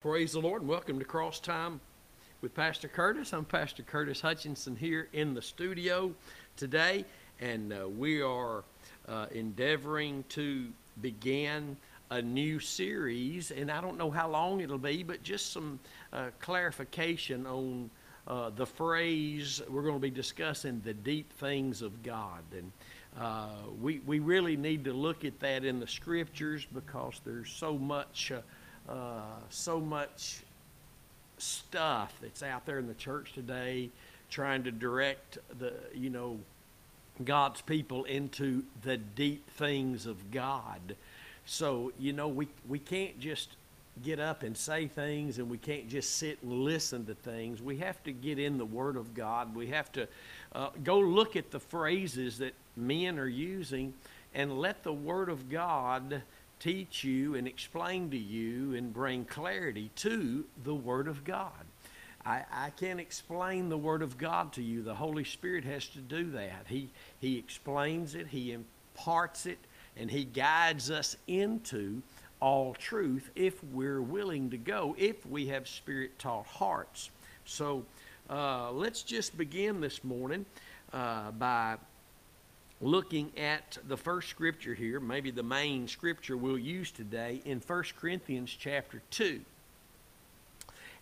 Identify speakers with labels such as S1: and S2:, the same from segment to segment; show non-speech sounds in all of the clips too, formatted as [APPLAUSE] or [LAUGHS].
S1: Praise the Lord and welcome to Cross Time with Pastor Curtis. I'm Pastor Curtis Hutchinson here in the studio today, and uh, we are uh, endeavoring to begin a new series. And I don't know how long it'll be, but just some uh, clarification on uh, the phrase we're going to be discussing the deep things of God. And uh, we, we really need to look at that in the scriptures because there's so much uh, so much stuff that's out there in the church today trying to direct the you know God's people into the deep things of God. So, you know, we we can't just get up and say things and we can't just sit and listen to things. We have to get in the Word of God. We have to uh, go look at the phrases that men are using and let the Word of God teach you and explain to you and bring clarity to the Word of God. I, I can't explain the Word of God to you. The Holy Spirit has to do that. He, he explains it, He imparts it, and He guides us into all truth if we're willing to go, if we have Spirit taught hearts. So uh, let's just begin this morning uh, by looking at the first scripture here, maybe the main scripture we'll use today in 1 Corinthians chapter 2.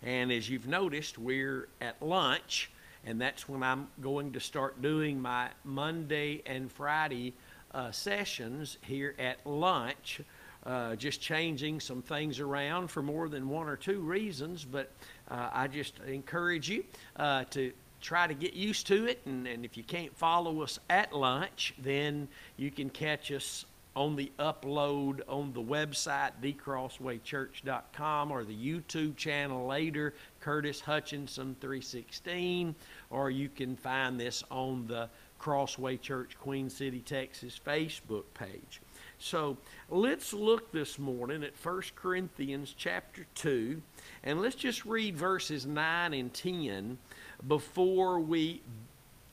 S1: And as you've noticed, we're at lunch, and that's when I'm going to start doing my Monday and Friday uh, sessions here at lunch. Uh, just changing some things around for more than one or two reasons, but uh, I just encourage you uh, to try to get used to it. And, and if you can't follow us at lunch, then you can catch us on the upload on the website, thecrosswaychurch.com, or the YouTube channel later, Curtis Hutchinson 316, or you can find this on the Crossway Church Queen City, Texas Facebook page. So let's look this morning at 1 Corinthians chapter 2, and let's just read verses 9 and 10 before we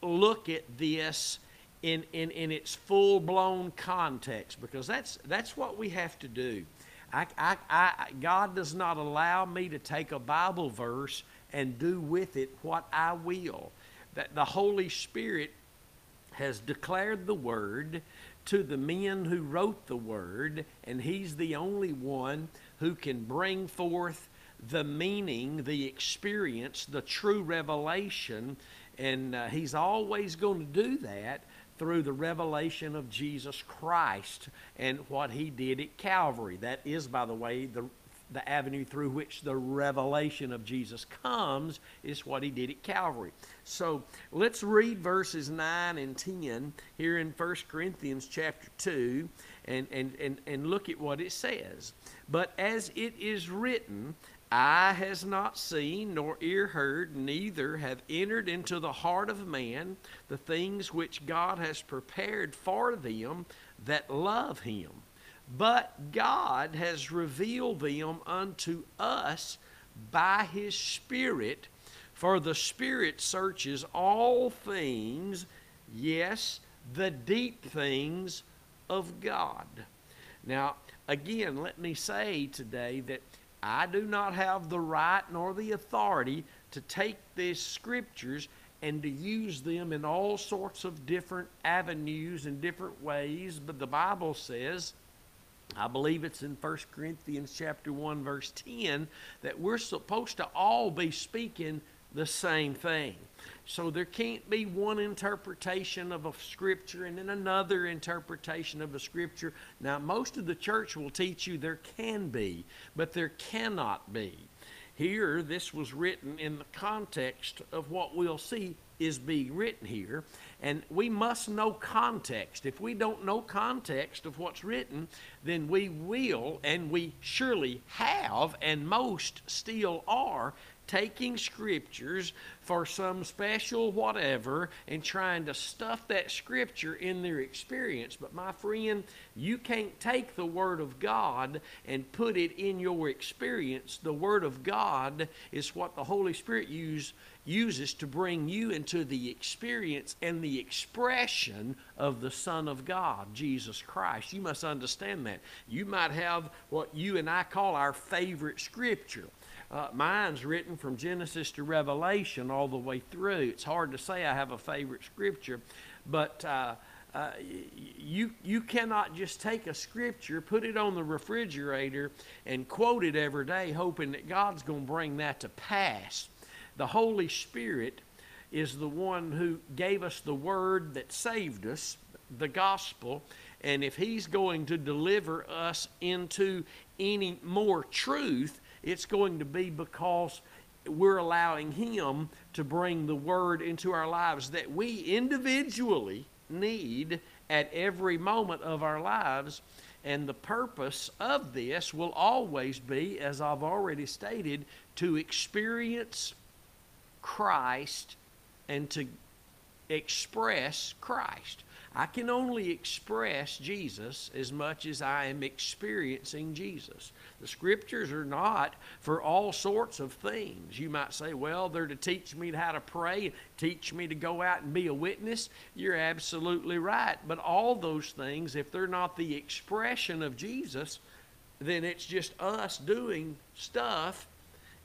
S1: look at this in, in, in its full blown context because that's, that's what we have to do. I, I, I, God does not allow me to take a Bible verse and do with it what I will. That the Holy Spirit has declared the Word to the men who wrote the Word, and He's the only one who can bring forth the meaning, the experience, the true revelation. And uh, he's always going to do that through the revelation of Jesus Christ and what he did at Calvary. That is, by the way, the, the avenue through which the revelation of Jesus comes is what he did at Calvary. So let's read verses 9 and 10 here in 1 Corinthians chapter 2 and, and, and, and look at what it says. But as it is written, Eye has not seen, nor ear heard, neither have entered into the heart of man the things which God has prepared for them that love him. But God has revealed them unto us by his Spirit, for the Spirit searches all things, yes, the deep things of God. Now, again, let me say today that I do not have the right nor the authority to take these scriptures and to use them in all sorts of different avenues and different ways. But the Bible says, I believe it's in 1 Corinthians chapter 1 verse 10 that we're supposed to all be speaking the same thing. So there can't be one interpretation of a scripture and then another interpretation of a scripture. Now, most of the church will teach you there can be, but there cannot be. Here, this was written in the context of what we'll see is being written here. And we must know context. If we don't know context of what's written, then we will, and we surely have, and most still are, taking scriptures for some special whatever and trying to stuff that scripture in their experience. But my friend, you can't take the Word of God and put it in your experience. The Word of God is what the Holy Spirit use, uses to bring you into the experience and the expression of the Son of God, Jesus Christ. You must understand that. You might have what you and I call our favorite scripture. Uh, mine's written from Genesis to Revelation all the way through. It's hard to say I have a favorite scripture, but uh, uh, you you cannot just take a scripture, put it on the refrigerator, and quote it every day, hoping that God's going to bring that to pass. The Holy Spirit is the one who gave us the word that saved us, the gospel, and if He's going to deliver us into any more truth, it's going to be because we're allowing Him to bring the Word into our lives that we individually need at every moment of our lives. And the purpose of this will always be, as I've already stated, to experience Christ and to express Christ. I can only express Jesus as much as I am experiencing Jesus. The scriptures are not for all sorts of things. You might say, well, they're to teach me how to pray, teach me to go out and be a witness. You're absolutely right. But all those things, if they're not the expression of Jesus, then it's just us doing stuff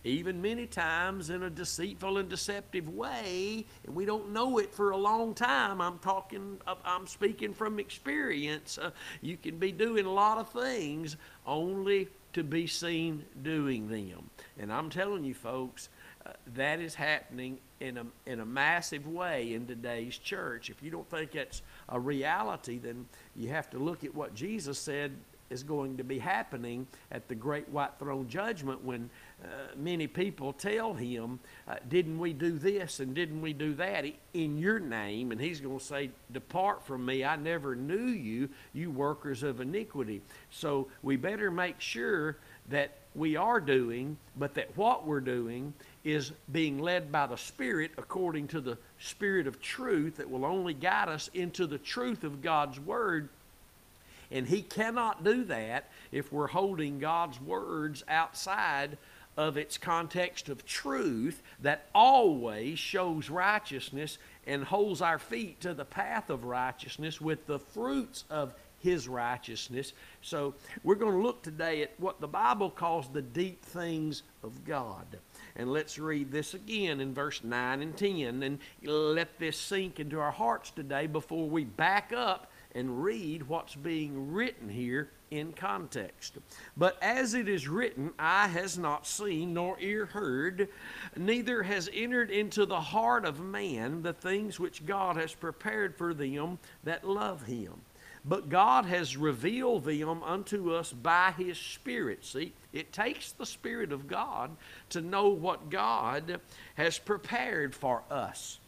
S1: even many times in a deceitful and deceptive way, and we don't know it for a long time. I'm talking, I'm speaking from experience. Uh, you can be doing a lot of things only to be seen doing them. And I'm telling you, folks, uh, that is happening in a, in a massive way in today's church. If you don't think it's a reality, then you have to look at what Jesus said is going to be happening at the great white throne judgment when uh, many people tell him, uh, Didn't we do this and didn't we do that in your name? And he's going to say, Depart from me, I never knew you, you workers of iniquity. So we better make sure that we are doing, but that what we're doing is being led by the Spirit according to the Spirit of truth that will only guide us into the truth of God's Word and he cannot do that if we're holding God's words outside of its context of truth that always shows righteousness and holds our feet to the path of righteousness with the fruits of his righteousness. So we're going to look today at what the Bible calls the deep things of God. And let's read this again in verse 9 and 10 and let this sink into our hearts today before we back up and read what's being written here in context. But as it is written, eye has not seen, nor ear heard, neither has entered into the heart of man the things which God has prepared for them that love him. But God has revealed them unto us by His Spirit. See, it takes the Spirit of God to know what God has prepared for us.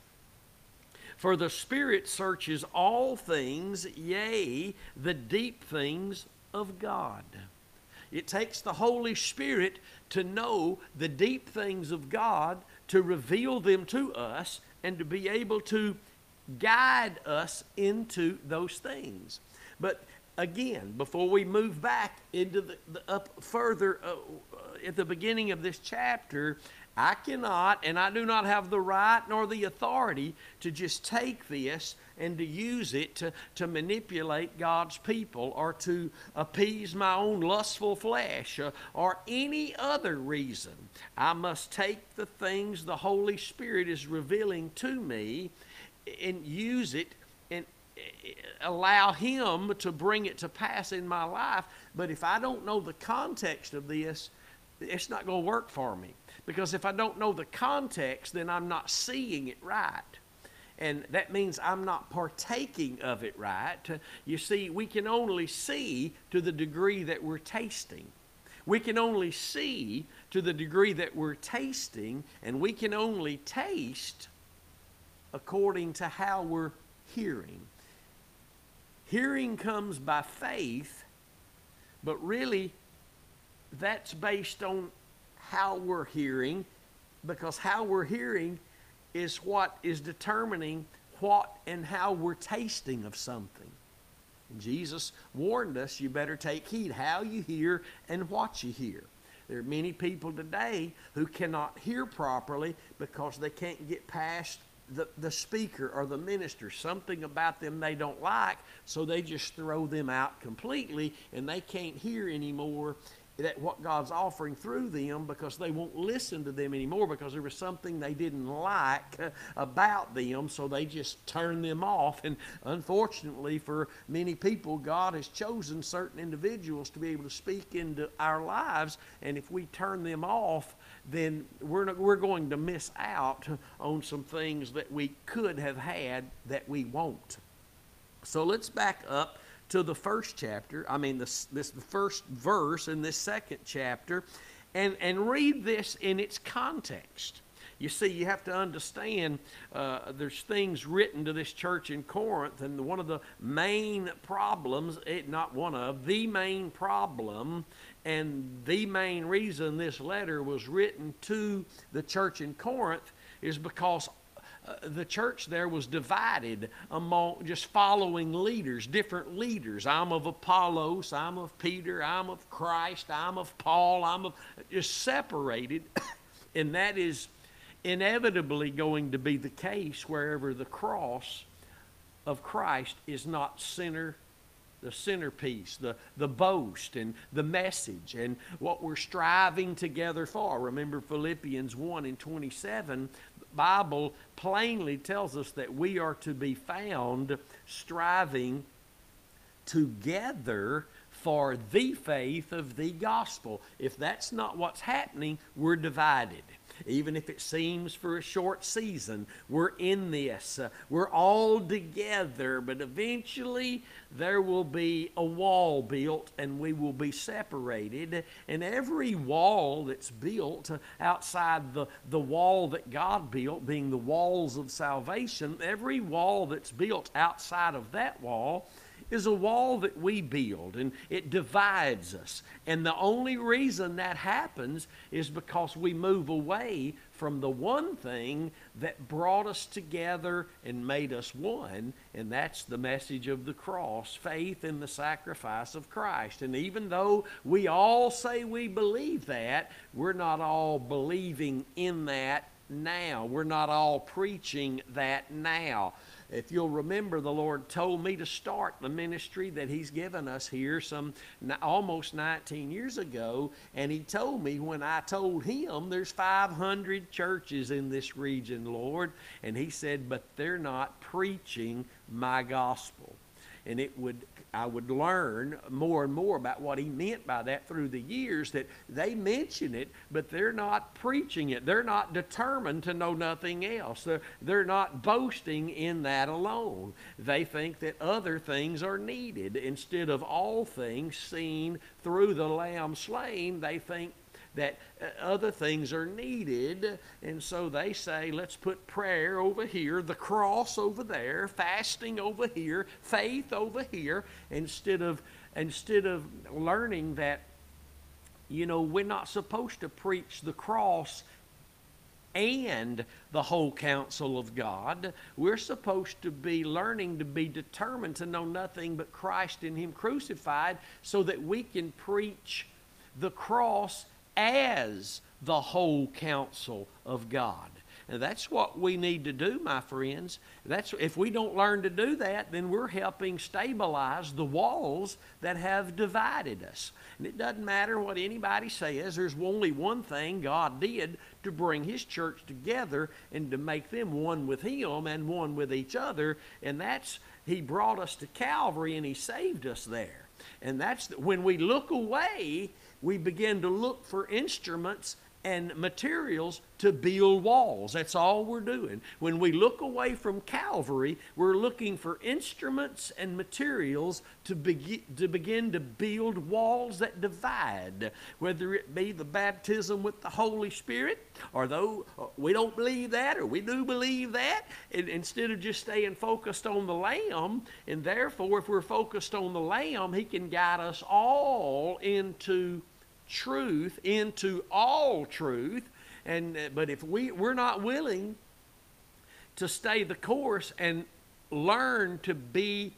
S1: For the Spirit searches all things, yea, the deep things of God. It takes the Holy Spirit to know the deep things of God, to reveal them to us, and to be able to guide us into those things. But again, before we move back into the, the up further uh, uh at the beginning of this chapter, I cannot, and I do not have the right nor the authority to just take this and to use it to, to manipulate God's people or to appease my own lustful flesh or any other reason. I must take the things the Holy Spirit is revealing to me and use it and uh, allow Him to bring it to pass in my life. But if I don't know the context of this, it's not going to work for me. Because if I don't know the context, then I'm not seeing it right. And that means I'm not partaking of it right. You see, we can only see to the degree that we're tasting. We can only see to the degree that we're tasting, and we can only taste according to how we're hearing. Hearing comes by faith, but really that's based on how we're hearing because how we're hearing is what is determining what and how we're tasting of something. And Jesus warned us you better take heed how you hear and what you hear. There are many people today who cannot hear properly because they can't get past the, the speaker or the minister, something about them they don't like, so they just throw them out completely and they can't hear anymore that what God's offering through them because they won't listen to them anymore because there was something they didn't like about them, so they just turn them off. And unfortunately, for many people, God has chosen certain individuals to be able to speak into our lives, and if we turn them off, then we're, not, we're going to miss out on some things that we could have had that we won't. So let's back up to the first chapter, I mean, this, this the first verse in this second chapter, and, and read this in its context. You see, you have to understand uh, there's things written to this church in Corinth, and one of the main problems, it, not one of, the main problem, and the main reason this letter was written to the church in Corinth is because uh, the church there was divided among just following leaders, different leaders. I'm of Apollos, I'm of Peter, I'm of Christ, I'm of Paul, I'm of just separated. [COUGHS] and that is inevitably going to be the case wherever the cross of Christ is not center the centerpiece, the, the boast, and the message, and what we're striving together for. Remember Philippians 1 and 27, Bible plainly tells us that we are to be found striving together for the faith of the gospel. If that's not what's happening, we're divided even if it seems for a short season. We're in this. Uh, we're all together, but eventually there will be a wall built and we will be separated. And every wall that's built outside the, the wall that God built, being the walls of salvation, every wall that's built outside of that wall is a wall that we build and it divides us. And the only reason that happens is because we move away from the one thing that brought us together and made us one, and that's the message of the cross faith in the sacrifice of Christ. And even though we all say we believe that, we're not all believing in that now. We're not all preaching that now. If you'll remember, the Lord told me to start the ministry that He's given us here some almost 19 years ago. And He told me when I told Him there's 500 churches in this region, Lord. And He said, but they're not preaching my gospel. And it would I would learn more and more about what he meant by that through the years that they mention it, but they're not preaching it. They're not determined to know nothing else. They're, they're not boasting in that alone. They think that other things are needed. Instead of all things seen through the Lamb slain, they think that uh, other things are needed. And so they say, let's put prayer over here, the cross over there, fasting over here, faith over here, instead of, instead of learning that, you know, we're not supposed to preach the cross and the whole counsel of God. We're supposed to be learning to be determined to know nothing but Christ and Him crucified so that we can preach the cross as the whole counsel of God. And that's what we need to do, my friends. That's if we don't learn to do that, then we're helping stabilize the walls that have divided us. And it doesn't matter what anybody says. There's only one thing God did to bring His church together and to make them one with Him and one with each other, and that's He brought us to Calvary and He saved us there. And that's when we look away we begin to look for instruments and materials to build walls. That's all we're doing. When we look away from Calvary, we're looking for instruments and materials to, be- to begin to build walls that divide, whether it be the baptism with the Holy Spirit, or though uh, we don't believe that, or we do believe that, and instead of just staying focused on the Lamb, and therefore, if we're focused on the Lamb, He can guide us all into truth into all truth. And but if we we're not willing to stay the course and learn to be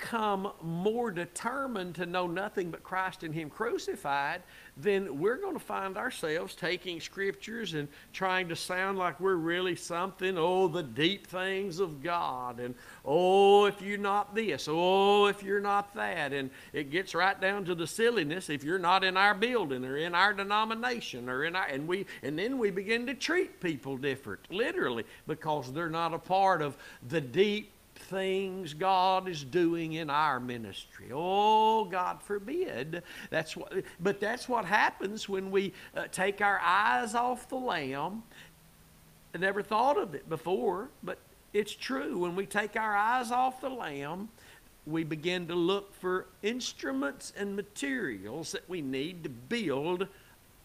S1: become more determined to know nothing but Christ and Him crucified, then we're going to find ourselves taking scriptures and trying to sound like we're really something. Oh, the deep things of God. And oh, if you're not this. Oh, if you're not that. And it gets right down to the silliness if you're not in our building or in our denomination or in our. And, we, and then we begin to treat people different, literally, because they're not a part of the deep things God is doing in our ministry. Oh, God forbid. That's what, but that's what happens when we uh, take our eyes off the Lamb. I never thought of it before, but it's true. When we take our eyes off the Lamb, we begin to look for instruments and materials that we need to build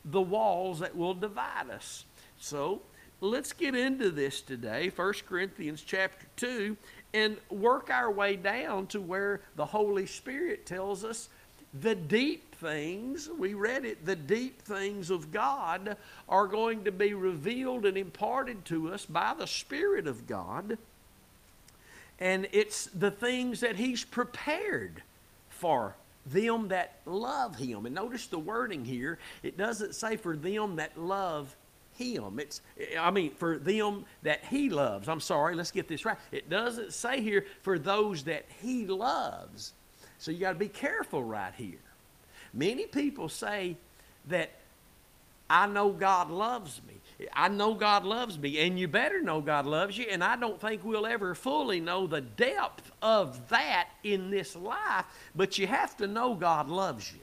S1: the walls that will divide us. So, let's get into this today 1 corinthians chapter 2 and work our way down to where the Holy Spirit tells us the deep things, we read it, the deep things of God are going to be revealed and imparted to us by the Spirit of God. And it's the things that He's prepared for them that love Him. And notice the wording here. It doesn't say for them that love him. It's, I mean, for them that he loves. I'm sorry, let's get this right. It doesn't say here for those that he loves. So you got to be careful right here. Many people say that I know God loves me. I know God loves me, and you better know God loves you. And I don't think we'll ever fully know the depth of that in this life, but you have to know God loves you.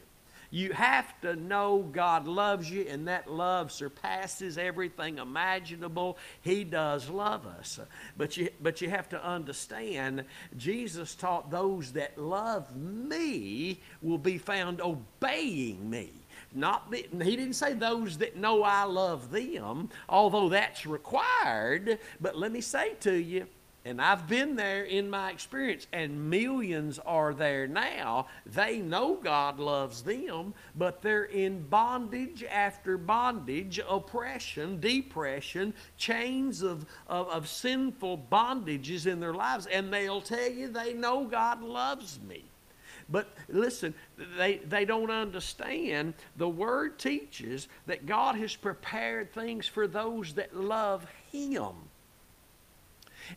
S1: You have to know God loves you, and that love surpasses everything imaginable. He does love us. But you, but you have to understand, Jesus taught those that love me will be found obeying me. Not the, he didn't say those that know I love them, although that's required. But let me say to you, and I've been there in my experience, and millions are there now. They know God loves them, but they're in bondage after bondage, oppression, depression, chains of, of, of sinful bondages in their lives, and they'll tell you they know God loves me. But listen, they, they don't understand. The Word teaches that God has prepared things for those that love Him.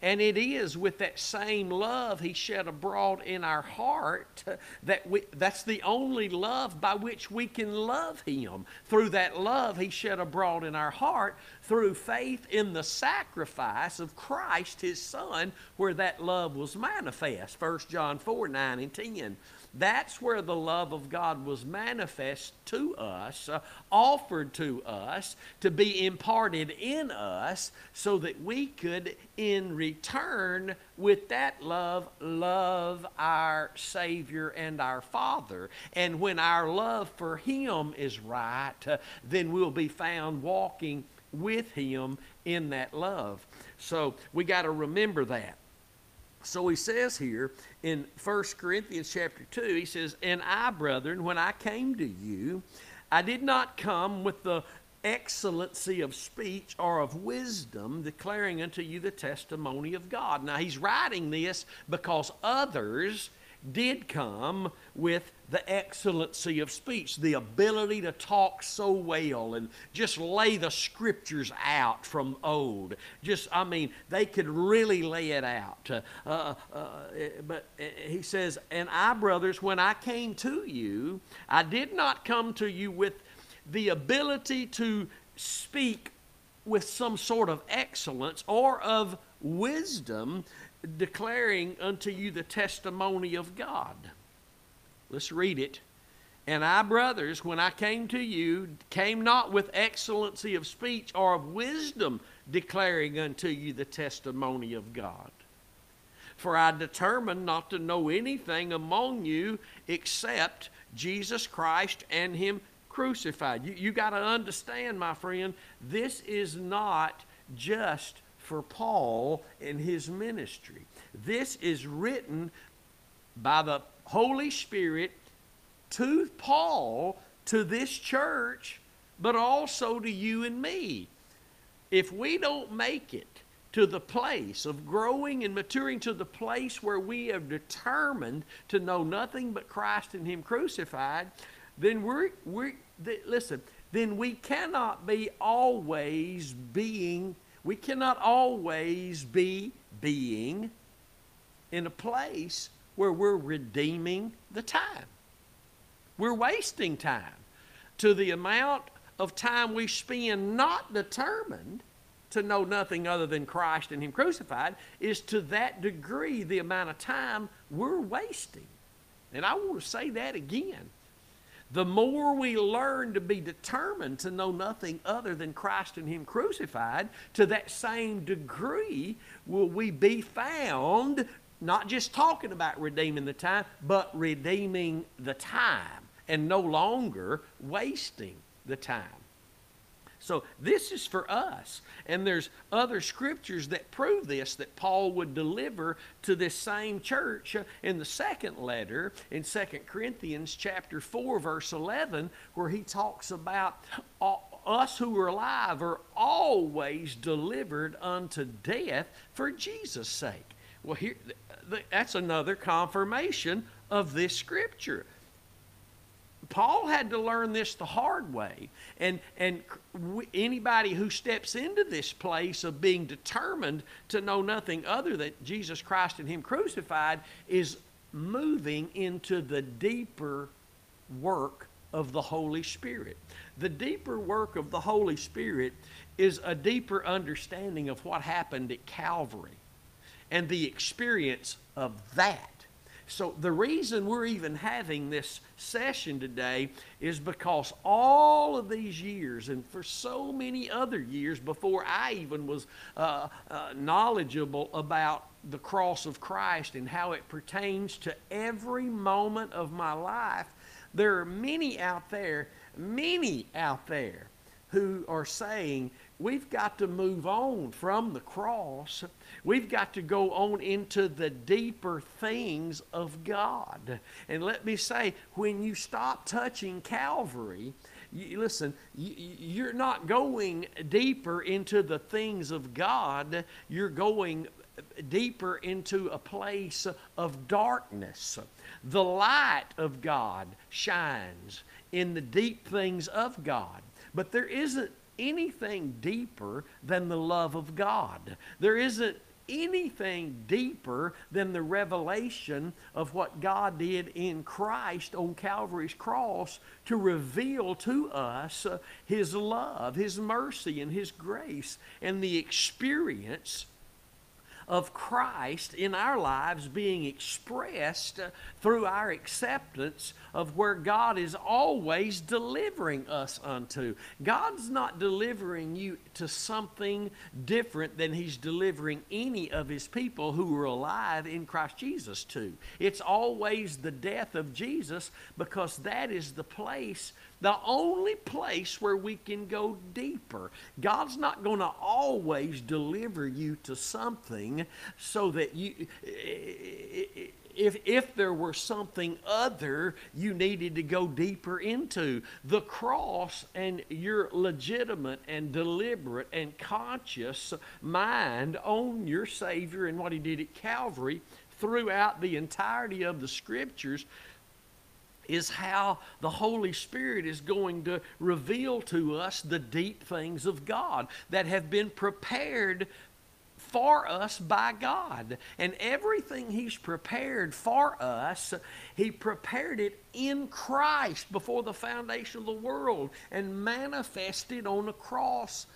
S1: And it is with that same love he shed abroad in our heart that we, that's the only love by which we can love him. Through that love he shed abroad in our heart, through faith in the sacrifice of Christ his Son, where that love was manifest. 1 John 4 9 and 10. That's where the love of God was manifest to us, uh, offered to us, to be imparted in us, so that we could, in return, with that love, love our Savior and our Father. And when our love for Him is right, uh, then we'll be found walking with Him in that love. So we got to remember that. So he says here in 1 Corinthians chapter 2, he says, And I, brethren, when I came to you, I did not come with the excellency of speech or of wisdom, declaring unto you the testimony of God. Now he's writing this because others did come with the excellency of speech, the ability to talk so well and just lay the scriptures out from old. Just, I mean, they could really lay it out. Uh, uh, uh but uh, he says, And I, brothers, when I came to you, I did not come to you with the ability to speak with some sort of excellence or of wisdom, declaring unto you the testimony of God. Let's read it. And I, brothers, when I came to you, came not with excellency of speech or of wisdom, declaring unto you the testimony of God. For I determined not to know anything among you except Jesus Christ and Him crucified. You, you got to understand, my friend, this is not just for Paul and his ministry. This is written by the Holy Spirit to Paul, to this church, but also to you and me. If we don't make it to the place of growing and maturing to the place where we have determined to know nothing but Christ and Him crucified, then we're, we're listen, then we cannot be always being, we cannot always be being in a place where we're redeeming the time. We're wasting time to the amount of time we spend not determined to know nothing other than Christ and Him crucified is to that degree the amount of time we're wasting. And I want to say that again. The more we learn to be determined to know nothing other than Christ and Him crucified, to that same degree will we be found not just talking about redeeming the time, but redeeming the time and no longer wasting the time. So this is for us. And there's other scriptures that prove this that Paul would deliver to this same church in the second letter in 2 Corinthians chapter 4 verse 11 where he talks about uh, us who are alive are always delivered unto death for Jesus' sake. Well, here that's another confirmation of this scripture. Paul had to learn this the hard way. And, and anybody who steps into this place of being determined to know nothing other than Jesus Christ and Him crucified is moving into the deeper work of the Holy Spirit. The deeper work of the Holy Spirit is a deeper understanding of what happened at Calvary and the experience of that. So, the reason we're even having this session today is because all of these years, and for so many other years before I even was uh, uh, knowledgeable about the cross of Christ and how it pertains to every moment of my life, there are many out there, many out there who are saying we've got to move on from the cross We've got to go on into the deeper things of God. And let me say, when you stop touching Calvary, you, listen, you, are not going deeper into the things of God. You're going deeper into a place of darkness. The light of God shines in the deep things of God. But there isn't anything deeper than the love of God. There isn't anything deeper than the revelation of what God did in Christ on Calvary's cross to reveal to us His love, His mercy, and His grace, and the experience of Christ in our lives being expressed uh, through our acceptance of where God is always delivering us unto. God's not delivering you to something different than He's delivering any of His people who are alive in Christ Jesus to. It's always the death of Jesus because that is the place the only place where we can go deeper. God's not going to always deliver you to something so that you. If, if there were something other you needed to go deeper into, the cross and your legitimate and deliberate and conscious mind on your Savior and what He did at Calvary throughout the entirety of the Scriptures is how the Holy Spirit is going to reveal to us the deep things of God that have been prepared for us by God. And everything He's prepared for us, He prepared it in Christ before the foundation of the world and manifested on the cross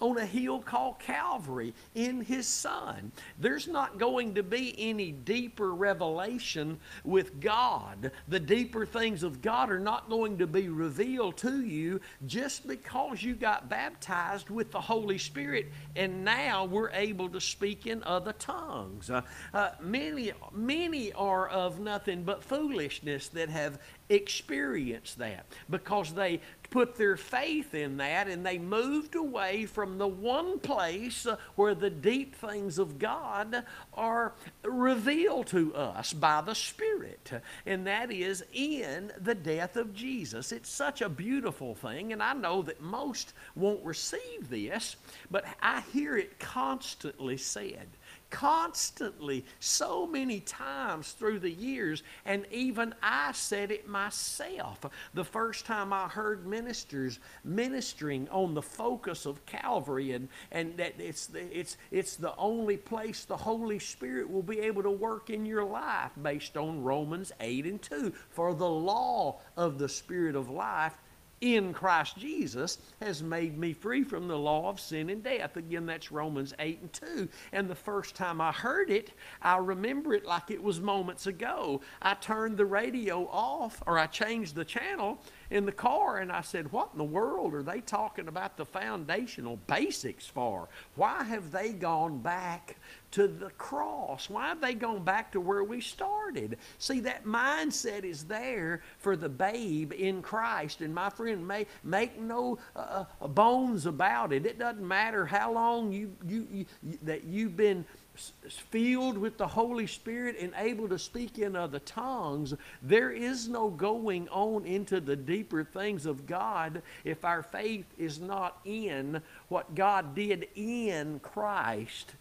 S1: on a hill called Calvary in His Son. There's not going to be any deeper revelation with God. The deeper things of God are not going to be revealed to you just because you got baptized with the Holy Spirit and now we're able to speak in other tongues. Uh, uh, many, many are of nothing but foolishness that have experienced that because they put their faith in that and they moved away from the one place uh, where the deep things of God are revealed to us by the Spirit, and that is in the death of Jesus. It's such a beautiful thing, and I know that most won't receive this, but I hear it constantly said constantly so many times through the years, and even I said it myself. The first time I heard ministers ministering on the focus of Calvary, and, and that it's the, it's, it's the only place the Holy Spirit will be able to work in your life based on Romans 8 and 2. For the law of the Spirit of life in Christ Jesus has made me free from the law of sin and death. Again, that's Romans 8 and 2. And the first time I heard it, I remember it like it was moments ago. I turned the radio off or I changed the channel in the car and I said, What in the world are they talking about the foundational basics for? Why have they gone back to the cross? Why have they gone back to where we started? See, that mindset is there for the babe in Christ. And my friend, may, make no uh, uh bones about it. It doesn't matter how long you, you, you that you've been filled with the Holy Spirit and able to speak in other tongues, there is no going on into the deeper things of God if our faith is not in what God did in Christ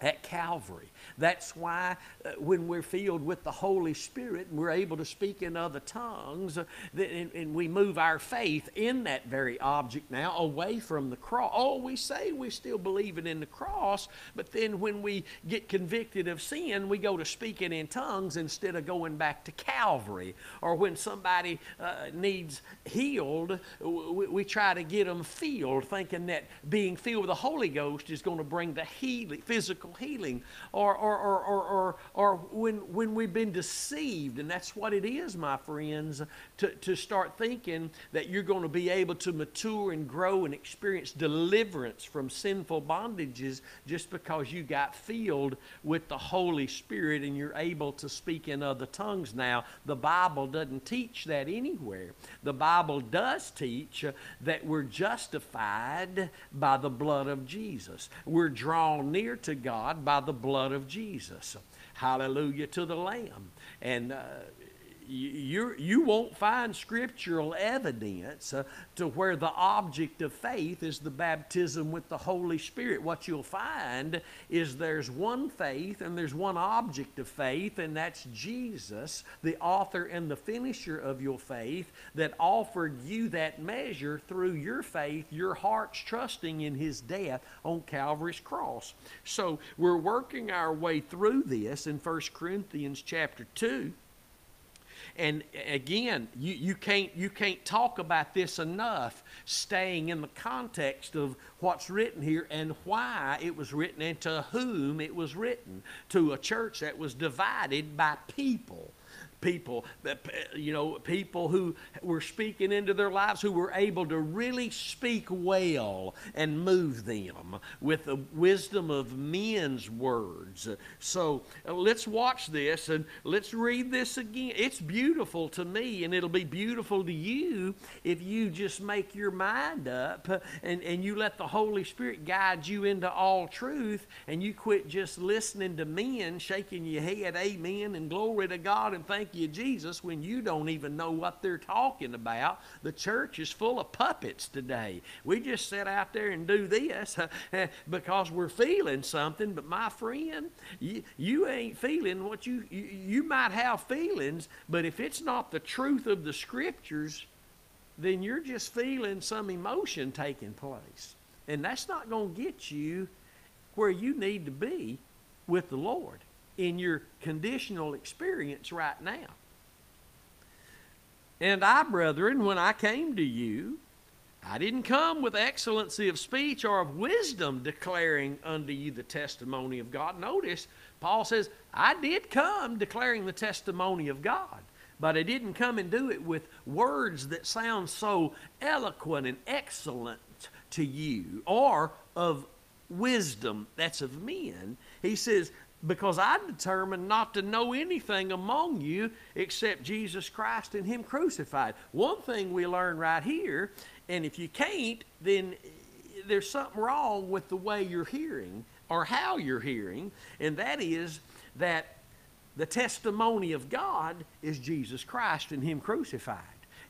S1: at Calvary. That's why uh, when we're filled with the Holy Spirit and we're able to speak in other tongues, uh, and, and, we move our faith in that very object now away from the cross. Oh, we say we still believe in the cross, but then when we get convicted of sin, we go to speaking in tongues instead of going back to Calvary. Or when somebody uh, needs healed, we, we try to get them filled, thinking that being filled with the Holy Ghost is going to bring the healing, physical healing. Or, or, or, or, or, or when, when we've been deceived, and that's what it is, my friends, to, to start thinking that you're going to be able to mature and grow and experience deliverance from sinful bondages just because you got filled with the Holy Spirit and you're able to speak in other tongues now. The Bible doesn't teach that anywhere. The Bible does teach that we're justified by the blood of Jesus. We're drawn near to God by the blood of Jesus. Hallelujah to the Lamb. And uh, you, you won't find scriptural evidence uh, to where the object of faith is the baptism with the Holy Spirit. What you'll find is there's one faith and there's one object of faith, and that's Jesus, the author and the finisher of your faith, that offered you that measure through your faith, your heart's trusting in his death on Calvary's cross. So we're working our way through this in 1 Corinthians chapter 2 and again, you, you, can't, you can't talk about this enough, staying in the context of what's written here and why it was written and to whom it was written. To a church that was divided by people people, you know, people who were speaking into their lives who were able to really speak well and move them with the wisdom of men's words. So uh, let's watch this and let's read this again. It's beautiful to me, and it'll be beautiful to you if you just make your mind up and, and you let the Holy Spirit guide you into all truth and you quit just listening to men shaking your head, amen, and glory to God and thank you, Jesus, when you don't even know what they're talking about. The church is full of puppets today. We just sit out there and do this [LAUGHS] because we're feeling something, but my friend, you, you ain't feeling what you, you, you might have feelings, but if it's not the truth of the scriptures, then you're just feeling some emotion taking place. And that's not going to get you where you need to be with the Lord in your conditional experience right now. And I, brethren, when I came to you, I didn't come with excellency of speech or of wisdom declaring unto you the testimony of God. Notice, Paul says, I did come declaring the testimony of God, but I didn't come and do it with words that sound so eloquent and excellent to you or of wisdom that's of men. He says, because I determined not to know anything among you except Jesus Christ and Him crucified. One thing we learn right here, and if you can't, then there's something wrong with the way you're hearing or how you're hearing, and that is that the testimony of God is Jesus Christ and Him crucified.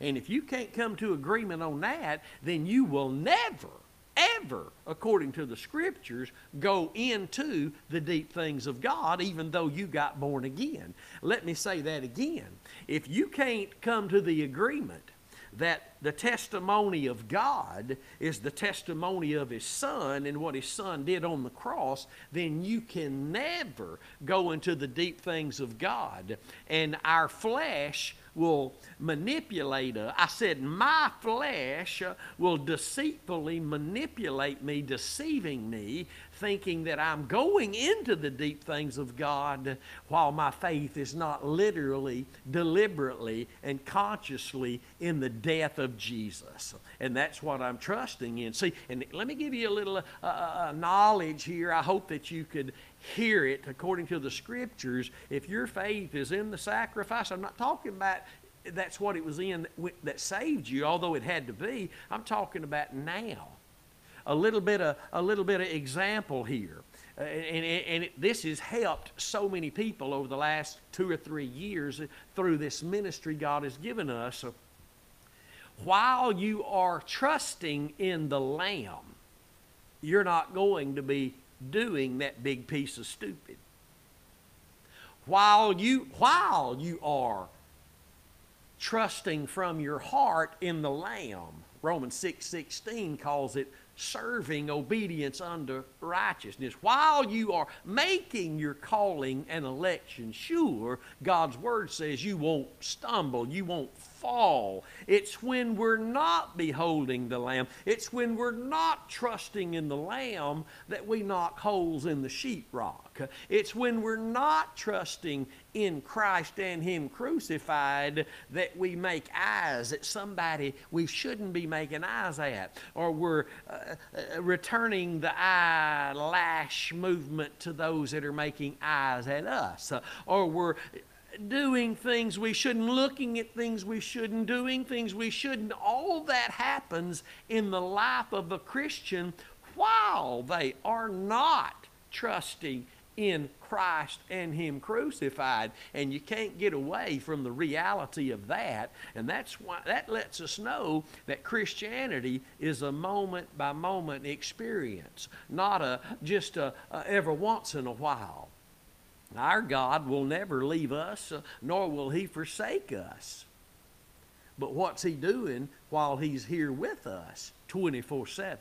S1: And if you can't come to agreement on that, then you will never ever, according to the scriptures, go into the deep things of God, even though you got born again. Let me say that again. If you can't come to the agreement that the testimony of God is the testimony of His Son and what His Son did on the cross, then you can never go into the deep things of God. And our flesh will manipulate us. I said, My flesh will deceitfully manipulate me, deceiving me, thinking that I'm going into the deep things of God while my faith is not literally, deliberately, and consciously in the death of Jesus. And that's what I'm trusting in. See, and let me give you a little uh, uh, uh knowledge here. I hope that you could hear it according to the scriptures. If your faith is in the sacrifice, I'm not talking about that's what it was in that saved you, although it had to be. I'm talking about now. A little bit of a little bit of example here, uh, and, and it, this has helped so many people over the last two or three years through this ministry God has given us. While you are trusting in the Lamb, you're not going to be doing that big piece of stupid. While you while you are trusting from your heart in the Lamb, Romans 6 16 calls it serving obedience unto righteousness. While you are making your calling and election sure, God's Word says you won't stumble, you won't fall. It's when we're not beholding the Lamb, it's when we're not trusting in the Lamb that we knock holes in the sheetrock. It's when we're not trusting in Christ and Him crucified that we make eyes at somebody we shouldn't be making eyes at, or we're uh, uh, returning the eyelash movement to those that are making eyes at us, or we're doing things we shouldn't, looking at things we shouldn't, doing things we shouldn't. All that happens in the life of a Christian while they are not trusting in Christ and Him crucified. And you can't get away from the reality of that. And that's why that lets us know that Christianity is a moment by moment experience, not a just a, a every once in a while. Our God will never leave us, uh, nor will He forsake us. But what's He doing while He's here with us 24 7?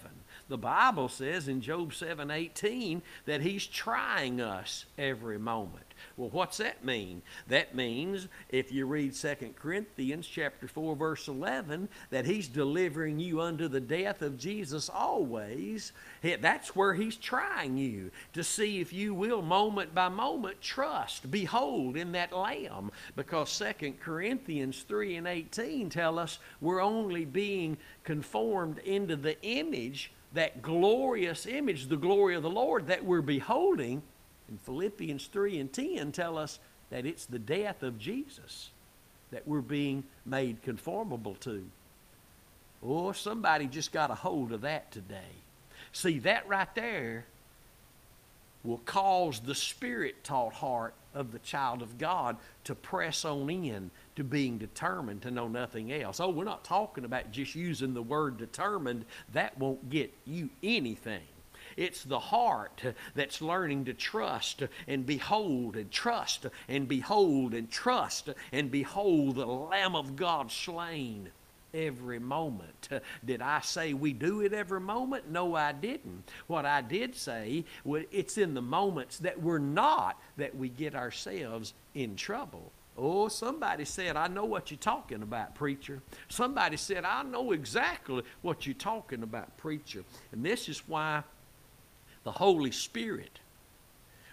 S1: The Bible says in Job 7 18 that He's trying us every moment. Well, what's that mean? That means if you read 2 Corinthians chapter 4 verse 11 that he's delivering you unto the death of Jesus always. That's where he's trying you to see if you will moment by moment trust, behold in that lamb because 2 Corinthians 3 and 18 tell us we're only being conformed into the image that glorious image, the glory of the Lord that we're beholding and Philippians 3 and 10 tell us that it's the death of Jesus that we're being made conformable to. Oh, somebody just got a hold of that today. See, that right there will cause the spirit taught heart of the child of God to press on in to being determined to know nothing else. Oh, we're not talking about just using the word determined. That won't get you anything. It's the heart that's learning to trust and behold and trust and behold and trust and behold the Lamb of God slain every moment. Did I say we do it every moment? No, I didn't. What I did say, it's in the moments that we're not that we get ourselves in trouble. Oh, somebody said, I know what you're talking about, preacher. Somebody said, I know exactly what you're talking about, preacher. And this is why the Holy Spirit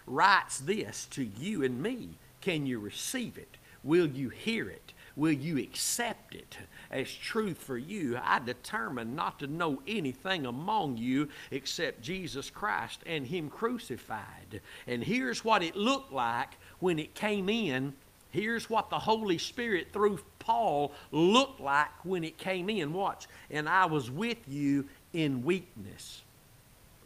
S1: writes this to you and me. Can you receive it? Will you hear it? will you accept it as truth for you? I determined not to know anything among you except Jesus Christ and Him crucified. And here's what it looked like when it came in. Here's what the Holy Spirit through Paul looked like when it came in. Watch. And I was with you in weakness.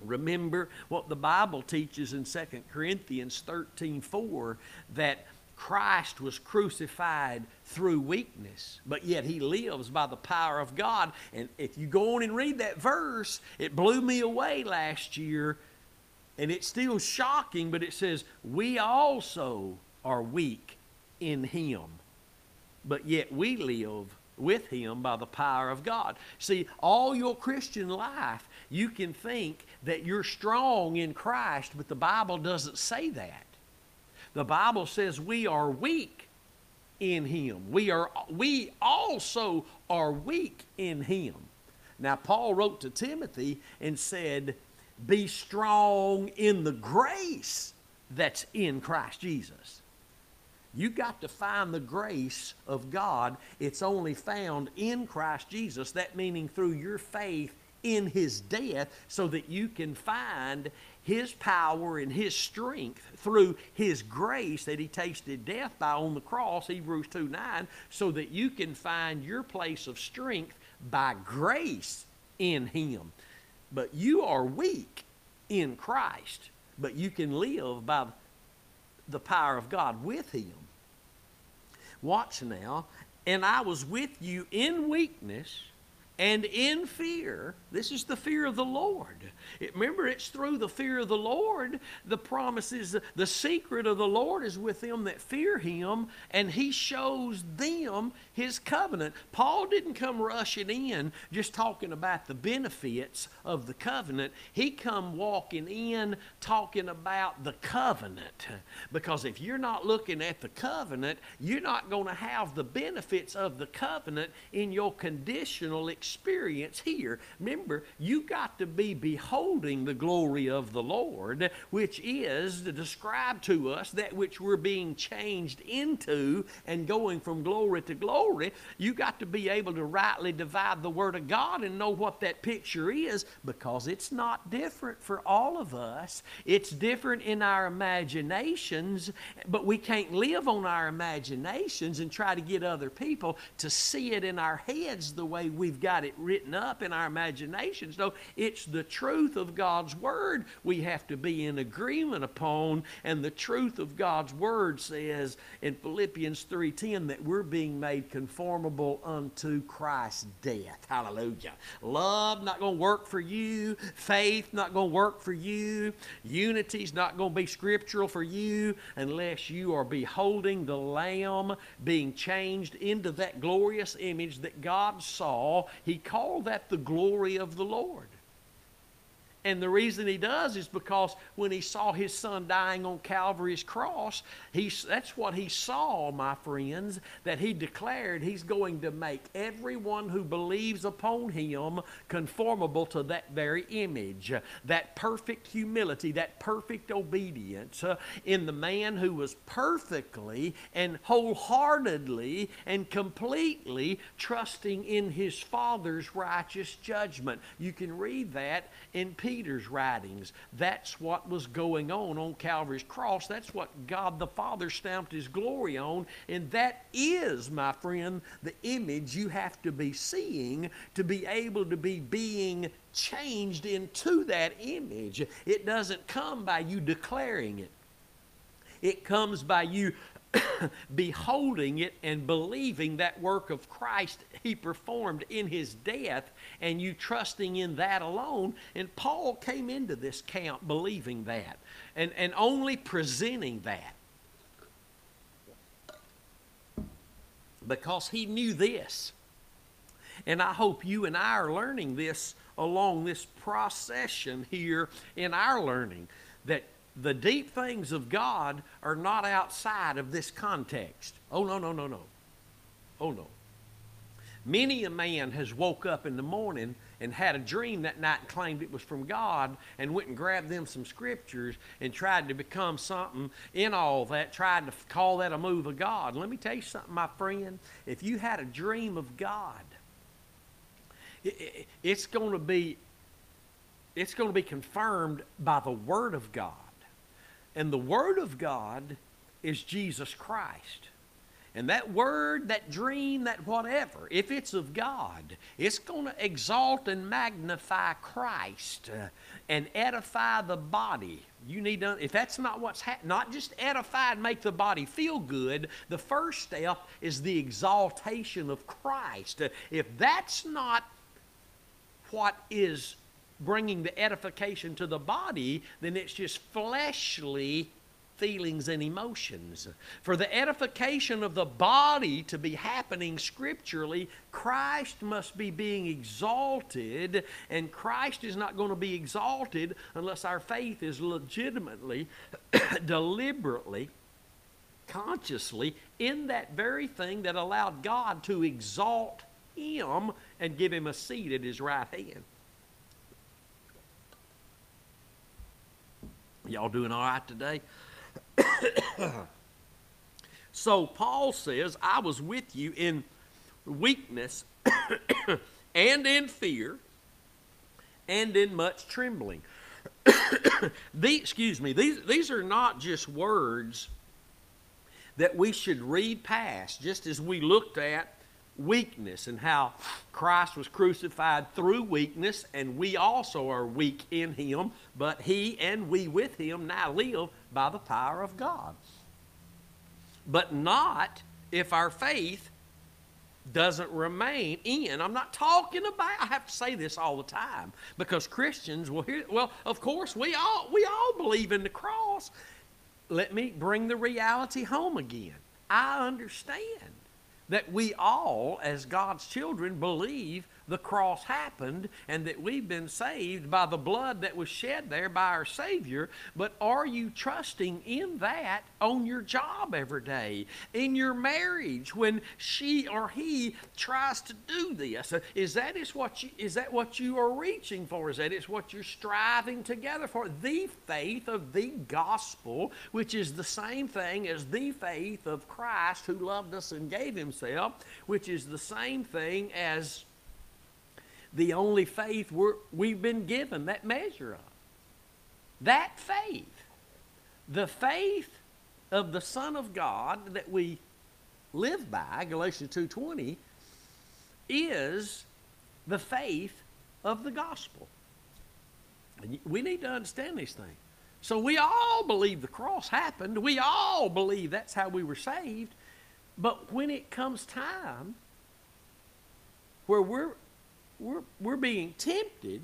S1: Remember what the Bible teaches in 2 Corinthians 13 4 that Christ was crucified through weakness, but yet he lives by the power of God. And if you go on and read that verse, it blew me away last year, and it's still shocking, but it says, We also are weak in him, but yet we live with him by the power of God. See, all your Christian life, you can think that you're strong in Christ, but the Bible doesn't say that. The Bible says we are weak in him. We are we also are weak in him. Now Paul wrote to Timothy and said, "Be strong in the grace that's in Christ Jesus." You got to find the grace of God. It's only found in Christ Jesus. That meaning through your faith in his death so that you can find his power and his strength through his grace that he tasted death by on the cross, Hebrews 2 9, so that you can find your place of strength by grace in him. But you are weak in Christ, but you can live by the power of God with him. Watch now. And I was with you in weakness and in fear. This is the fear of the Lord. It, remember, it's through the fear of the Lord. The promises, the secret of the Lord is with them that fear Him, and He shows them His covenant. Paul didn't come rushing in just talking about the benefits of the covenant. He come walking in talking about the covenant. Because if you're not looking at the covenant, you're not going to have the benefits of the covenant in your conditional experience experience here. Remember, you got to be beholding the glory of the Lord, which is to describe to us that which we're being changed into and going from glory to glory. You got to be able to rightly divide the Word of God and know what that picture is because it's not different for all of us. It's different in our imaginations, but we can't live on our imaginations and try to get other people to see it in our heads the way we've got got it written up in our imaginations. No, it's the truth of God's Word we have to be in agreement upon. And the truth of God's Word says in Philippians 3.10 that we're being made conformable unto Christ's death. Hallelujah. Love not going to work for you. Faith not going to work for you. Unity's not going to be scriptural for you unless you are beholding the Lamb being changed into that glorious image that God saw. He called that the glory of the Lord. And the reason he does is because when he saw his son dying on Calvary's cross, he, that's what he saw, my friends, that he declared he's going to make everyone who believes upon him conformable to that very image. That perfect humility, that perfect obedience uh, in the man who was perfectly and wholeheartedly and completely trusting in his Father's righteous judgment. You can read that in Peter Peter's writings. That's what was going on on Calvary's cross. That's what God the Father stamped his glory on. And that is, my friend, the image you have to be seeing to be able to be being changed into that image. It doesn't come by you declaring it. It comes by you [COUGHS] beholding it and believing that work of Christ he performed in his death and you trusting in that alone. And Paul came into this camp believing that and, and only presenting that because he knew this. And I hope you and I are learning this along this procession here in our learning that the deep things of God are not outside of this context. Oh, no, no, no, no. Oh, no. Many a man has woke up in the morning and had a dream that night and claimed it was from God and went and grabbed them some scriptures and tried to become something in all that, tried to call that a move of God. Let me tell you something, my friend. If you had a dream of God, it's going to be it's going to be confirmed by the Word of God. And the Word of God is Jesus Christ. And that word, that dream, that whatever, if it's of God, it's going to exalt and magnify Christ uh, and edify the body. You need to, if that's not what's happening, not just edify and make the body feel good, the first step is the exaltation of Christ. If that's not what is bringing the edification to the body, then it's just fleshly feelings and emotions. For the edification of the body to be happening scripturally, Christ must be being exalted, and Christ is not going to be exalted unless our faith is legitimately, [COUGHS] deliberately, consciously in that very thing that allowed God to exalt him and give him a seat at his right hand. Y'all doing all right today? [COUGHS] so Paul says, I was with you in weakness [COUGHS] and in fear and in much trembling. [COUGHS] the, excuse me, these, these are not just words that we should read past, just as we looked at weakness and how Christ was crucified through weakness, and we also are weak in Him, but He and we with Him now live by the power of God. But not if our faith doesn't remain in. I'm not talking about. I have to say this all the time because Christians will hear. Well, of course we all we all believe in the cross. Let me bring the reality home again. I understand that we all, as God's children, believe the cross happened and that we've been saved by the blood that was shed there by our Savior. But are you trusting in that on your job every day, in your marriage when she or he tries to do this? Is that is what you is that what you are reaching for? Is that is what you're striving together for? The faith of the gospel, which is the same thing as the faith of Christ who loved us and gave himself, which is the same thing as the only faith we have been given that measure of. That faith, the faith of the Son of God that we live by, Galatians 2.20, is the faith of the gospel. And we need to understand these things. So we all believe the cross happened. We all believe that's how we were saved. But when it comes time where we're we're, we're being tempted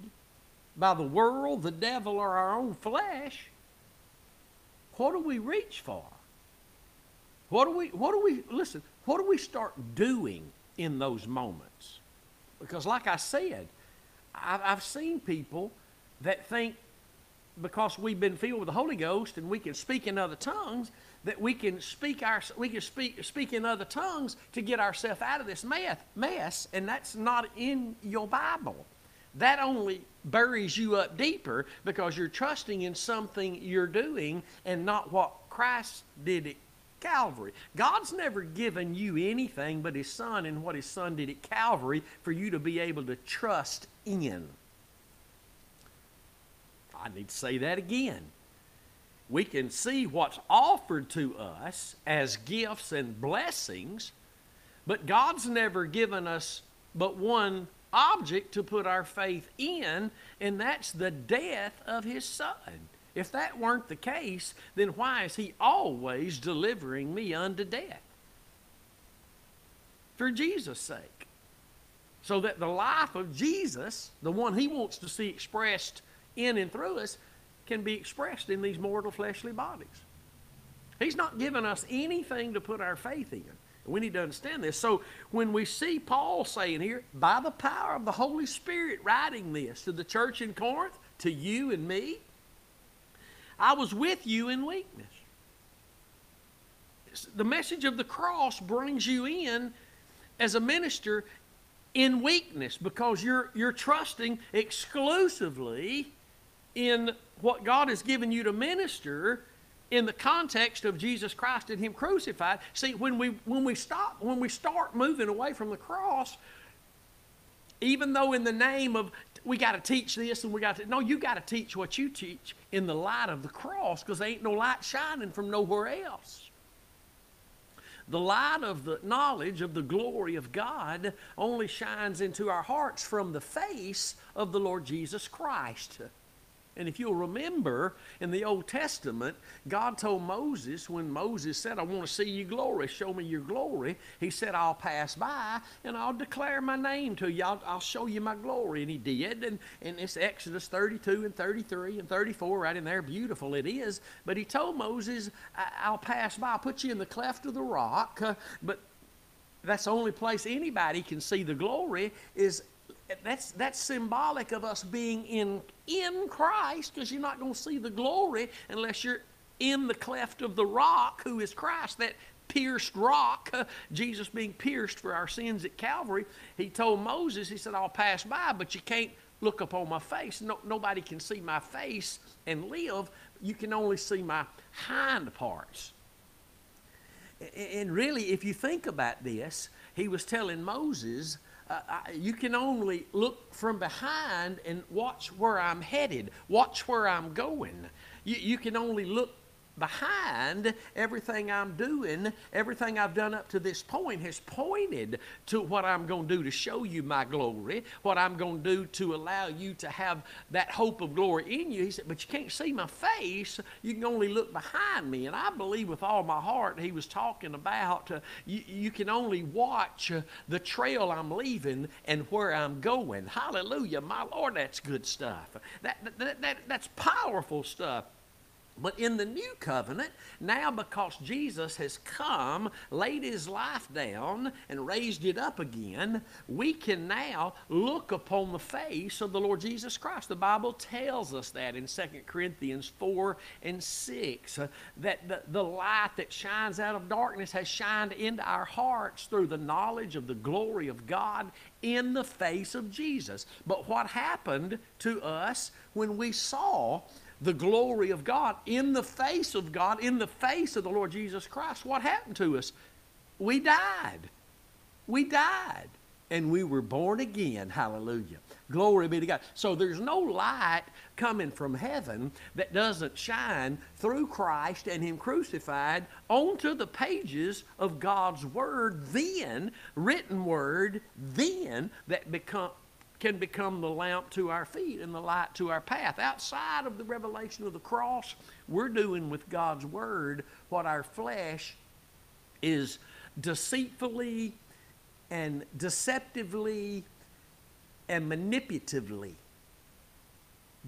S1: by the world, the devil, or our own flesh, what do we reach for? What do we, what do we, listen, what do we start doing in those moments? Because, like I said, I've, I've seen people that think because we've been filled with the Holy Ghost and we can speak in other tongues, that we can speak our we can speak speak in other tongues to get ourselves out of this mess, mess, and that's not in your Bible. That only buries you up deeper because you're trusting in something you're doing and not what Christ did at Calvary. God's never given you anything but His Son and what His Son did at Calvary for you to be able to trust in. I need to say that again we can see what's offered to us as gifts and blessings, but God's never given us but one object to put our faith in, and that's the death of His Son. If that weren't the case, then why is He always delivering me unto death? For Jesus' sake. So that the life of Jesus, the one He wants to see expressed in and through us, can be expressed in these mortal fleshly bodies. He's not given us anything to put our faith in. We need to understand this. So when we see Paul saying here, by the power of the Holy Spirit writing this to the church in Corinth, to you and me, I was with you in weakness. The message of the cross brings you in as a minister in weakness because you're, you're trusting exclusively in what God has given you to minister in the context of Jesus Christ and Him crucified. See, when we when we stop when we start moving away from the cross, even though in the name of we got to teach this and we got to no, you got to teach what you teach in the light of the cross because there ain't no light shining from nowhere else. The light of the knowledge of the glory of God only shines into our hearts from the face of the Lord Jesus Christ. And if you'll remember in the Old Testament, God told Moses when Moses said, I want to see your glory, show me your glory. He said, I'll pass by and I'll declare my name to you. I'll, I'll show you my glory. And he did. And, and it's Exodus 32 and 33 and 34 right in there. Beautiful it is. But he told Moses, I'll pass by. I'll put you in the cleft of the rock. Uh, but that's the only place anybody can see the glory is that's, that's symbolic of us being in, in Christ because you're not going to see the glory unless you're in the cleft of the rock, who is Christ, that pierced rock, Jesus being pierced for our sins at Calvary. He told Moses, He said, I'll pass by, but you can't look upon my face. No, nobody can see my face and live. You can only see my hind parts. And really, if you think about this, he was telling Moses uh, you can only look from behind and watch where I'm headed, watch where I'm going. You, you can only look behind everything I'm doing, everything I've done up to this point has pointed to what I'm going to do to show you my glory, what I'm going to do to allow you to have that hope of glory in you. He said, But you can't see my face. You can only look behind me. And I believe with all my heart, he was talking about uh, you, you, can only watch uh, the trail I'm leaving and where I'm going. Hallelujah. My Lord, that's good stuff. That, that, that, that's powerful stuff. But in the new covenant, now because Jesus has come, laid his life down, and raised it up again, we can now look upon the face of the Lord Jesus Christ. The Bible tells us that in 2 Corinthians 4 and 6, uh, that the, the light that shines out of darkness has shined into our hearts through the knowledge of the glory of God in the face of Jesus. But what happened to us when we saw the glory of God in the face of God, in the face of the Lord Jesus Christ, what happened to us? We died. We died. And we were born again. Hallelujah. Glory be to God. So there's no light coming from heaven that doesn't shine through Christ and Him crucified onto the pages of God's Word, then, written Word, then, that become can become the lamp to our feet and the light to our path. Outside of the revelation of the cross, we're doing with God's Word what our flesh is deceitfully and deceptively and manipulatively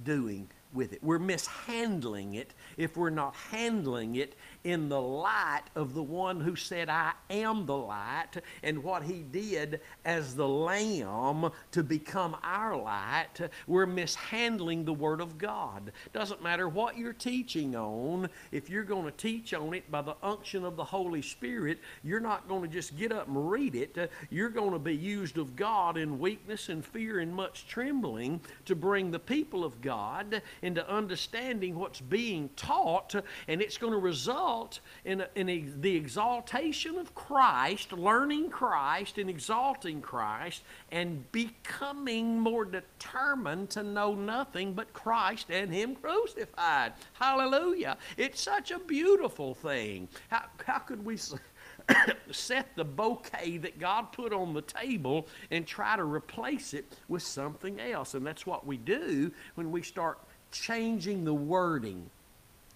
S1: doing with it. We're mishandling it if we're not handling it in the light of the one who said, I am the light, and what he did as the Lamb to become our light, we're mishandling the Word of God. Doesn't matter what you're teaching on, if you're going to teach on it by the unction of the Holy Spirit, you're not going to just get up and read it. You're going to be used of God in weakness and fear and much trembling to bring the people of God into understanding what's being taught, and it's going to result in, a, in a, the exaltation of Christ, learning Christ and exalting Christ, and becoming more determined to know nothing but Christ and Him crucified. Hallelujah. It's such a beautiful thing. How, how could we [COUGHS] set the bouquet that God put on the table and try to replace it with something else? And that's what we do when we start changing the wording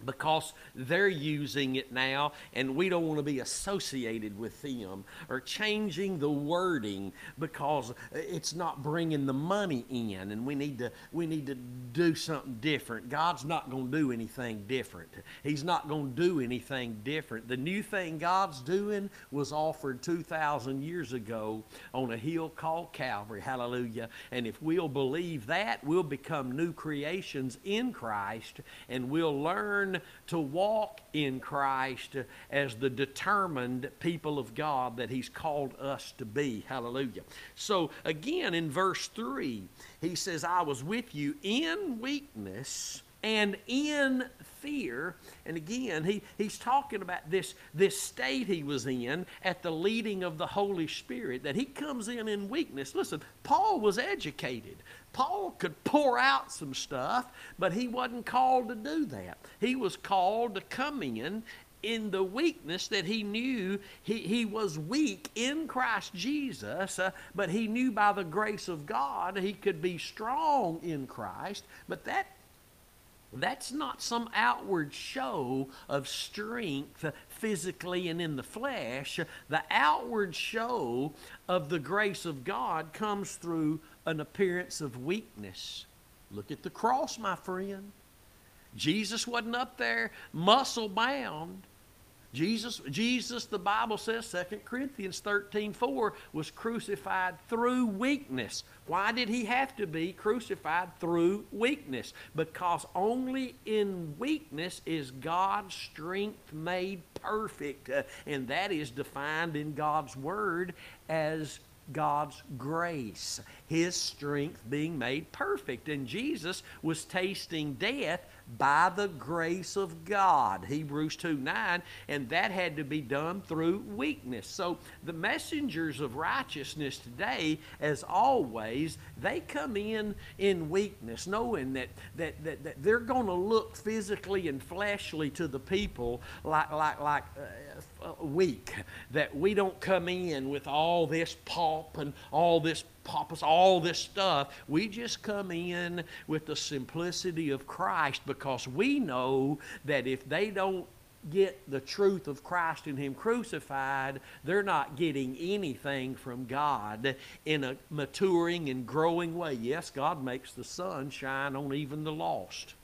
S1: because they're using it now and we don't want to be associated with them or changing the wording because it's not bringing the money in and we need to we need to do something different. God's not going to do anything different. He's not going to do anything different. The new thing god's doing was offered 2000 years ago on a hill called calvary. Hallelujah. And if we'll believe that we'll become new creations in christ and we'll learn to walk in Christ as the determined people of God that He's called us to be. Hallelujah. So, again, in verse 3, He says, I was with you in weakness and in fear. And again, he, he's talking about this, this state he was in at the leading of the Holy Spirit, that he comes in in weakness. Listen, Paul was educated. Paul could pour out some stuff, but he wasn't called to do that. He was called to come in in the weakness that he knew he, he was weak in Christ Jesus, uh, but he knew by the grace of God he could be strong in Christ. But that that's not some outward show of strength physically and in the flesh. The outward show of the grace of God comes through an appearance of weakness. Look at the cross, my friend. Jesus wasn't up there muscle bound. Jesus, Jesus, the Bible says, 2 Corinthians 13 4, was crucified through weakness. Why did he have to be crucified through weakness? Because only in weakness is God's strength made perfect. Uh, and that is defined in God's Word as God's grace, His strength being made perfect. And Jesus was tasting death by the grace of God. Hebrews 2 9, and that had to be done through weakness. So the messengers of righteousness today, as always, they come in in weakness, knowing that, that, that, that they're going to look physically and fleshly to the people like, like, like uh, uh weak, that we don't come in with all this pomp and all this pop us all this stuff. We just come in with the simplicity of Christ because we know that if they don't get the truth of Christ and Him crucified, they're not getting anything from God in a maturing and growing way. Yes, God makes the sun shine on even the lost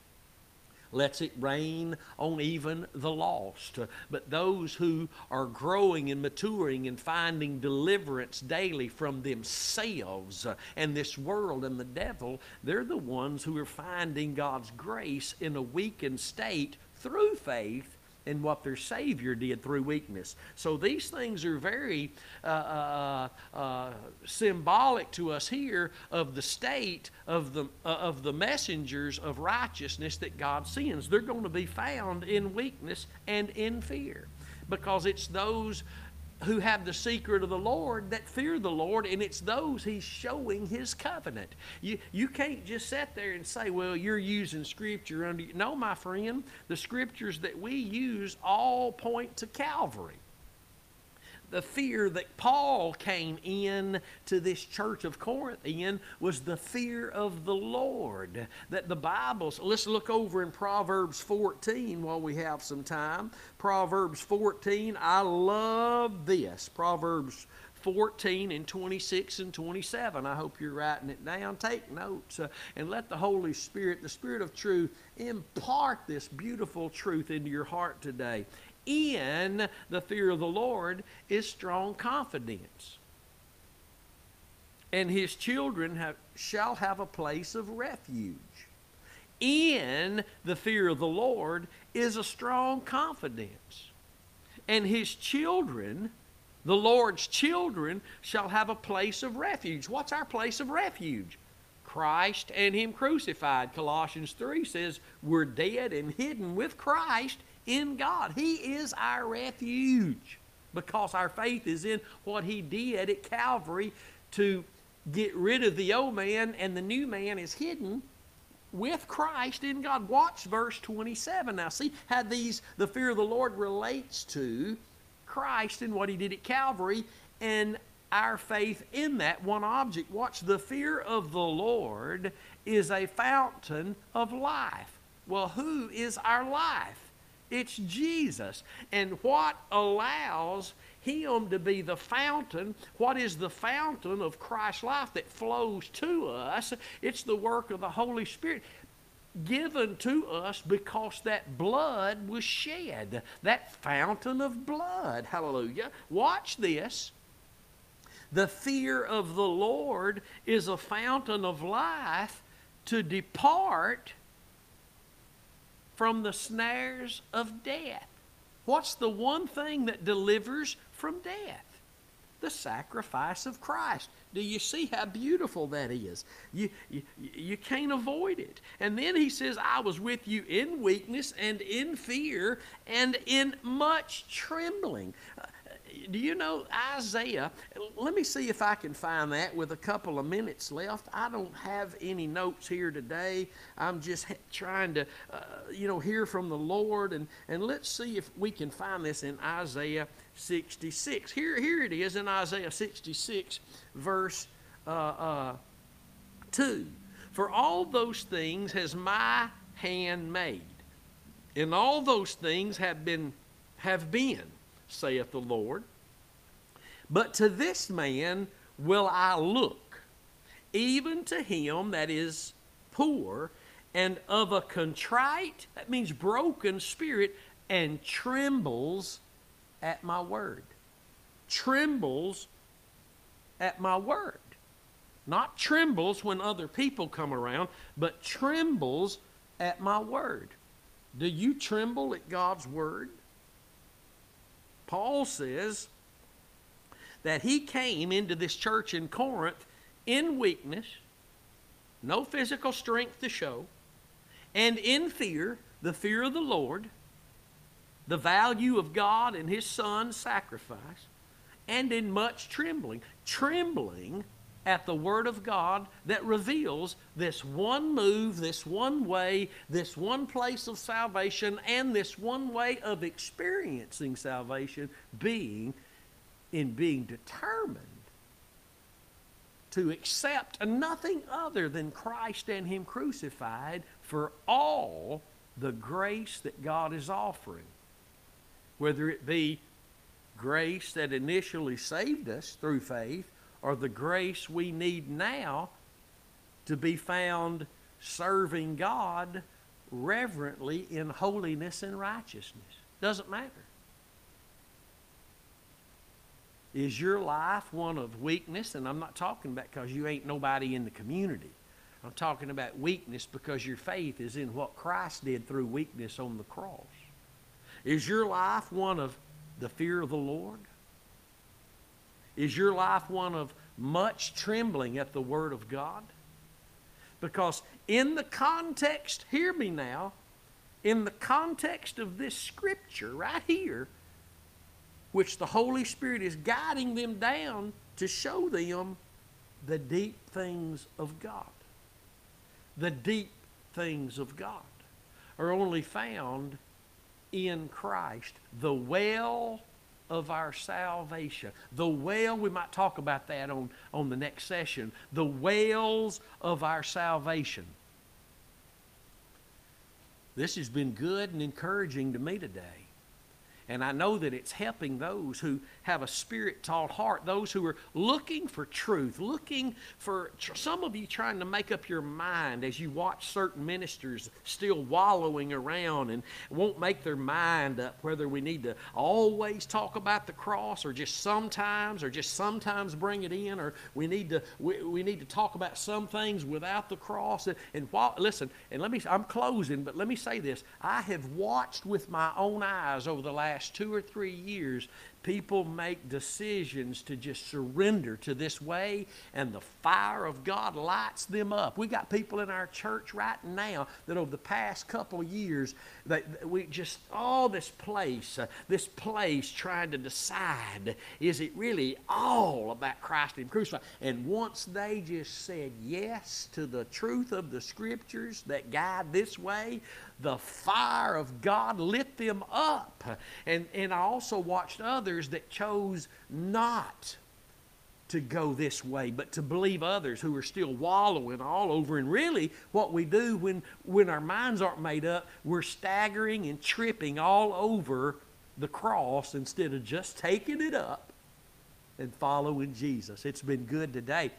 S1: lets it rain on even the lost. But those who are growing and maturing and finding deliverance daily from themselves uh, and this world and the devil, they're the ones who are finding God's grace in a weakened state through faith in what their Savior did through weakness. So these things are very uh, uh, uh, symbolic to us here of the state of the, uh, of the messengers of righteousness that God sends. They're going to be found in weakness and in fear because it's those who have the secret of the Lord that fear the Lord, and it's those He's showing His covenant. You, you can't just sit there and say, well, you're using Scripture under. You No, my friend, the Scriptures that we use all point to Calvary the fear that Paul came in to this church of Corinth in was the fear of the Lord. That the Bible, so let's look over in Proverbs 14 while we have some time. Proverbs 14, I love this. Proverbs 14 and 26 and 27. I hope you're writing it down. Take notes uh, and let the Holy Spirit, the Spirit of truth, impart this beautiful truth into your heart today in the fear of the Lord is strong confidence. And his children have, shall have a place of refuge. In the fear of the Lord is a strong confidence. And his children, the Lord's children, shall have a place of refuge. What's our place of refuge? Christ and Him crucified. Colossians 3 says, We're dead and hidden with Christ in God. He is our refuge because our faith is in what He did at Calvary to get rid of the old man, and the new man is hidden with Christ in God. Watch verse 27. Now, see how these the fear of the Lord relates to Christ and what He did at Calvary and our faith in that one object. Watch, the fear of the Lord is a fountain of life. Well, who is our life? It's Jesus. And what allows him to be the fountain, what is the fountain of Christ's life that flows to us? It's the work of the Holy Spirit given to us because that blood was shed. That fountain of blood. Hallelujah. Watch this. The fear of the Lord is a fountain of life to depart from the snares of death. What's the one thing that delivers from death? The sacrifice of Christ. Do you see how beautiful that is? You, you, you can't avoid it. And then he says, I was with you in weakness and in fear and in much trembling do you know Isaiah? Let me see if I can find that with a couple of minutes left. I don't have any notes here today. I'm just trying to, uh, you know, hear from the Lord. And, and let's see if we can find this in Isaiah 66. Here, here it is in Isaiah 66, verse uh, uh, 2. For all those things has my hand made, and all those things have been, have been saith the Lord. But to this man will I look, even to him that is poor and of a contrite, that means broken spirit, and trembles at my word. Trembles at my word. Not trembles when other people come around, but trembles at my word. Do you tremble at God's word? Paul says that he came into this church in Corinth in weakness, no physical strength to show, and in fear, the fear of the Lord, the value of God and his son's sacrifice, and in much trembling. Trembling at the Word of God that reveals this one move, this one way, this one place of salvation, and this one way of experiencing salvation being in being determined to accept nothing other than Christ and Him crucified for all the grace that God is offering. Whether it be grace that initially saved us through faith, or the grace we need now to be found serving God reverently in holiness and righteousness. Doesn't matter. Is your life one of weakness? And I'm not talking about because you ain't nobody in the community. I'm talking about weakness because your faith is in what Christ did through weakness on the cross. Is your life one of the fear of the Lord? Is your life one of much trembling at the Word of God? Because in the context, hear me now, in the context of this scripture right here, which the Holy Spirit is guiding them down to show them the deep things of God. The deep things of God are only found in Christ, the well of our salvation. The well, we might talk about that on, on the next session. The wells of our salvation. This has been good and encouraging to me today. And I know that it's helping those who have a spirit taught heart, those who are looking for truth, looking for some of you trying to make up your mind as you watch certain ministers still wallowing around and won't make their mind up whether we need to always talk about the cross or just sometimes or just sometimes bring it in or we need to we, we need to talk about some things without the cross. And, and while, listen and let me I'm closing but let me say this. I have watched with my own eyes over the last two or three years people make decisions to just surrender to this way, and the fire of God lights them up. We got people in our church right now that over the past couple of years, that we just, all oh, this place, uh, this place trying to decide, is it really all about Christ and crucified? And once they just said yes to the truth of the scriptures that guide this way, the fire of God lit them up. And, and I also watched others that chose not to go this way, but to believe others who are still wallowing all over. And really, what we do when, when our minds aren't made up, we're staggering and tripping all over the cross instead of just taking it up and following Jesus. It's been good today.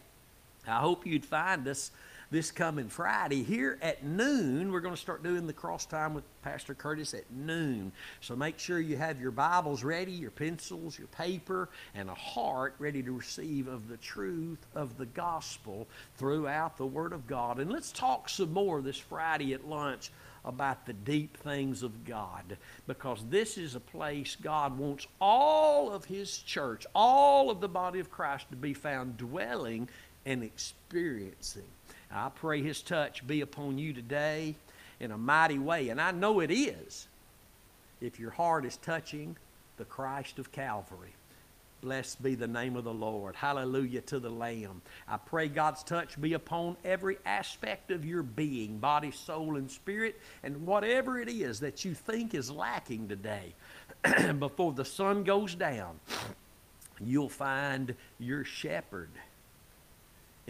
S1: I hope you'd find us this coming Friday here at noon. We're going to start doing the cross time with Pastor Curtis at noon. So make sure you have your Bibles ready, your pencils, your paper, and a heart ready to receive of the truth of the gospel throughout the Word of God. And let's talk some more this Friday at lunch about the deep things of God because this is a place God wants all of His church, all of the body of Christ to be found dwelling and experiencing. I pray His touch be upon you today in a mighty way, and I know it is if your heart is touching the Christ of Calvary. Blessed be the name of the Lord. Hallelujah to the Lamb. I pray God's touch be upon every aspect of your being, body, soul, and spirit, and whatever it is that you think is lacking today. [CLEARS THROAT] Before the sun goes down, you'll find your shepherd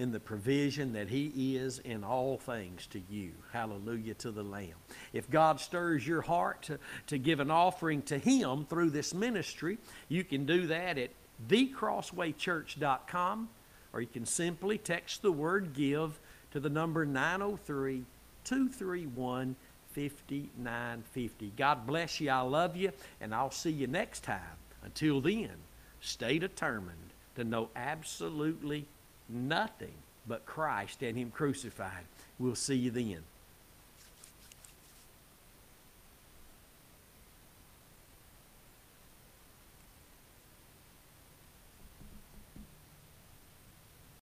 S1: in the provision that He is in all things to you. Hallelujah to the Lamb. If God stirs your heart to, to give an offering to Him through this ministry, you can do that at thecrosswaychurch.com or you can simply text the word give to the number 903 231 5950. God bless you. I love you, and I'll see you next time. Until then, stay determined to know absolutely nothing but Christ and Him crucified. We'll see you then.